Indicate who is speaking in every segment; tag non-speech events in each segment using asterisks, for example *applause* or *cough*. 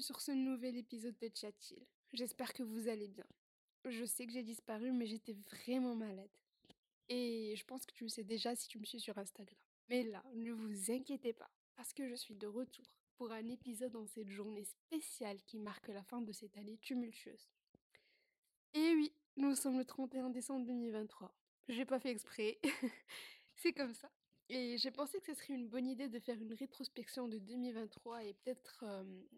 Speaker 1: sur ce nouvel épisode de Chatil. J'espère que vous allez bien. Je sais que j'ai disparu, mais j'étais vraiment malade. Et je pense que tu le sais déjà si tu me suis sur Instagram. Mais là, ne vous inquiétez pas, parce que je suis de retour pour un épisode dans cette journée spéciale qui marque la fin de cette année tumultueuse. Et oui, nous sommes le 31 décembre 2023. J'ai pas fait exprès. *laughs* C'est comme ça. Et j'ai pensé que ce serait une bonne idée de faire une rétrospection de 2023 et peut-être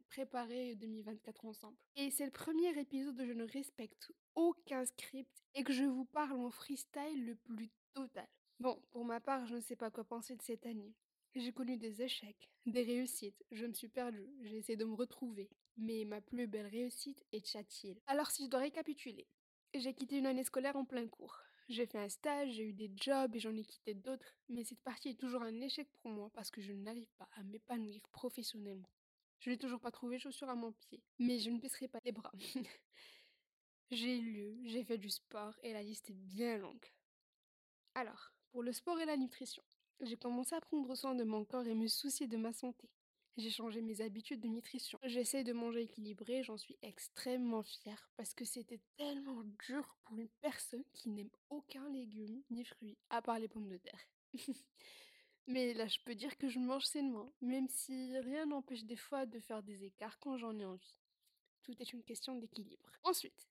Speaker 1: préparer 2024 ensemble. Et c'est le premier épisode où je ne respecte aucun script et que je vous parle en freestyle le plus total. Bon, pour ma part, je ne sais pas quoi penser de cette année. J'ai connu des échecs, des réussites, je me suis perdue, j'ai essayé de me retrouver. Mais ma plus belle réussite est Chatil. Alors si je dois récapituler, j'ai quitté une année scolaire en plein cours. J'ai fait un stage, j'ai eu des jobs et j'en ai quitté d'autres, mais cette partie est toujours un échec pour moi parce que je n'arrive pas à m'épanouir professionnellement. Je n'ai toujours pas trouvé chaussures à mon pied, mais je ne baisserai pas les bras. *laughs* j'ai lu, j'ai fait du sport et la liste est bien longue. Alors, pour le sport et la nutrition, j'ai commencé à prendre soin de mon corps et me soucier de ma santé. J'ai changé mes habitudes de nutrition. J'essaie de manger équilibré, j'en suis extrêmement fière parce que c'était tellement dur pour une personne qui n'aime aucun légume ni fruit, à part les pommes de terre. *laughs* Mais là, je peux dire que je mange sainement, même si rien n'empêche des fois de faire des écarts quand j'en ai envie. Tout est une question d'équilibre. Ensuite,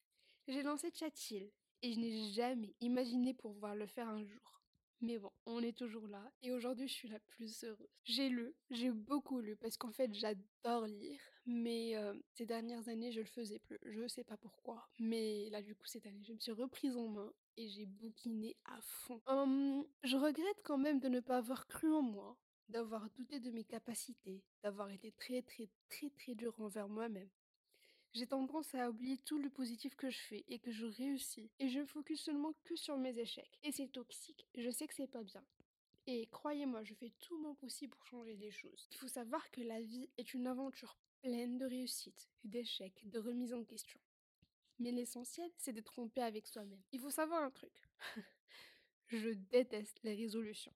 Speaker 1: j'ai lancé Chatil et je n'ai jamais imaginé pouvoir le faire un jour. Mais bon, on est toujours là et aujourd'hui je suis la plus heureuse. J'ai lu, j'ai beaucoup lu parce qu'en fait j'adore lire, mais ces dernières années je le faisais plus. Je sais pas pourquoi, mais là du coup cette année je me suis reprise en main et j'ai bouquiné à fond. Hum, je regrette quand même de ne pas avoir cru en moi, d'avoir douté de mes capacités, d'avoir été très très très très dur envers moi-même. J'ai tendance à oublier tout le positif que je fais et que je réussis. Et je me focus seulement que sur mes échecs. Et c'est toxique. Je sais que c'est pas bien. Et croyez-moi, je fais tout mon possible pour changer les choses. Il faut savoir que la vie est une aventure pleine de réussites, d'échecs, de remises en question. Mais l'essentiel, c'est de tromper avec soi-même. Il faut savoir un truc. *laughs* je déteste les résolutions.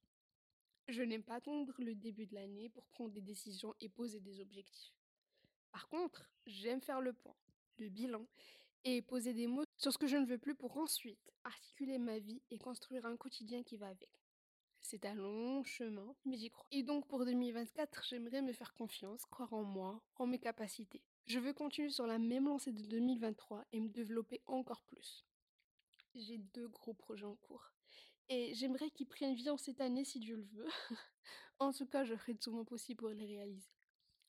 Speaker 1: Je n'aime pas attendre le début de l'année pour prendre des décisions et poser des objectifs. Par contre, j'aime faire le point, le bilan, et poser des mots sur ce que je ne veux plus pour ensuite articuler ma vie et construire un quotidien qui va avec. C'est un long chemin, mais j'y crois. Et donc pour 2024, j'aimerais me faire confiance, croire en moi, en mes capacités. Je veux continuer sur la même lancée de 2023 et me développer encore plus. J'ai deux gros projets en cours. Et j'aimerais qu'ils prennent vie en cette année si Dieu le veut. *laughs* en tout cas, je ferai tout mon possible pour les réaliser.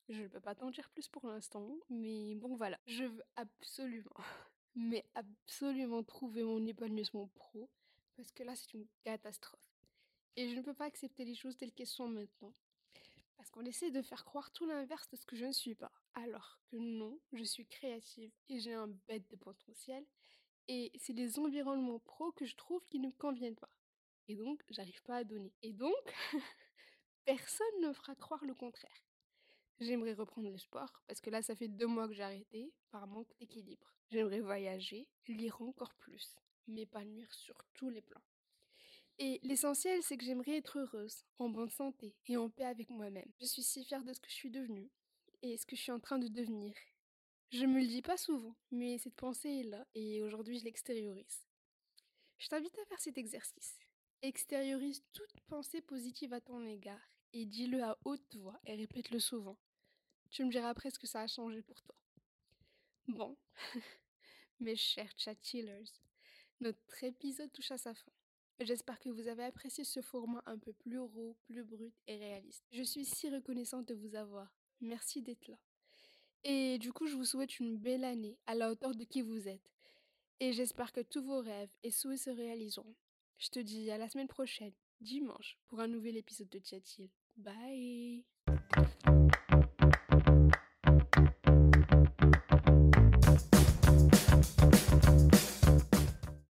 Speaker 1: Je ne peux pas t'en dire plus pour l'instant, mais bon voilà. Je veux absolument, *laughs* mais absolument trouver mon épanouissement pro, parce que là c'est une catastrophe. Et je ne peux pas accepter les choses telles qu'elles sont maintenant. Parce qu'on essaie de faire croire tout l'inverse de ce que je ne suis pas. Alors que non, je suis créative et j'ai un bête de potentiel. Et c'est les environnements pro que je trouve qui ne me conviennent pas. Et donc, j'arrive pas à donner. Et donc, *laughs* personne ne fera croire le contraire. J'aimerais reprendre le sport parce que là, ça fait deux mois que j'ai arrêté par manque d'équilibre. J'aimerais voyager, lire encore plus, m'épanouir sur tous les plans. Et l'essentiel, c'est que j'aimerais être heureuse, en bonne santé et en paix avec moi-même. Je suis si fière de ce que je suis devenue et ce que je suis en train de devenir. Je me le dis pas souvent, mais cette pensée est là et aujourd'hui je l'extériorise. Je t'invite à faire cet exercice. Extériorise toute pensée positive à ton égard et dis-le à haute voix et répète-le souvent. Tu me diras après ce que ça a changé pour toi. Bon, *laughs* mes chers chat notre épisode touche à sa fin. J'espère que vous avez apprécié ce format un peu plus raw, plus brut et réaliste. Je suis si reconnaissante de vous avoir. Merci d'être là. Et du coup, je vous souhaite une belle année à la hauteur de qui vous êtes. Et j'espère que tous vos rêves et souhaits se réaliseront. Je te dis à la semaine prochaine, dimanche, pour un nouvel épisode de Chatil. Bye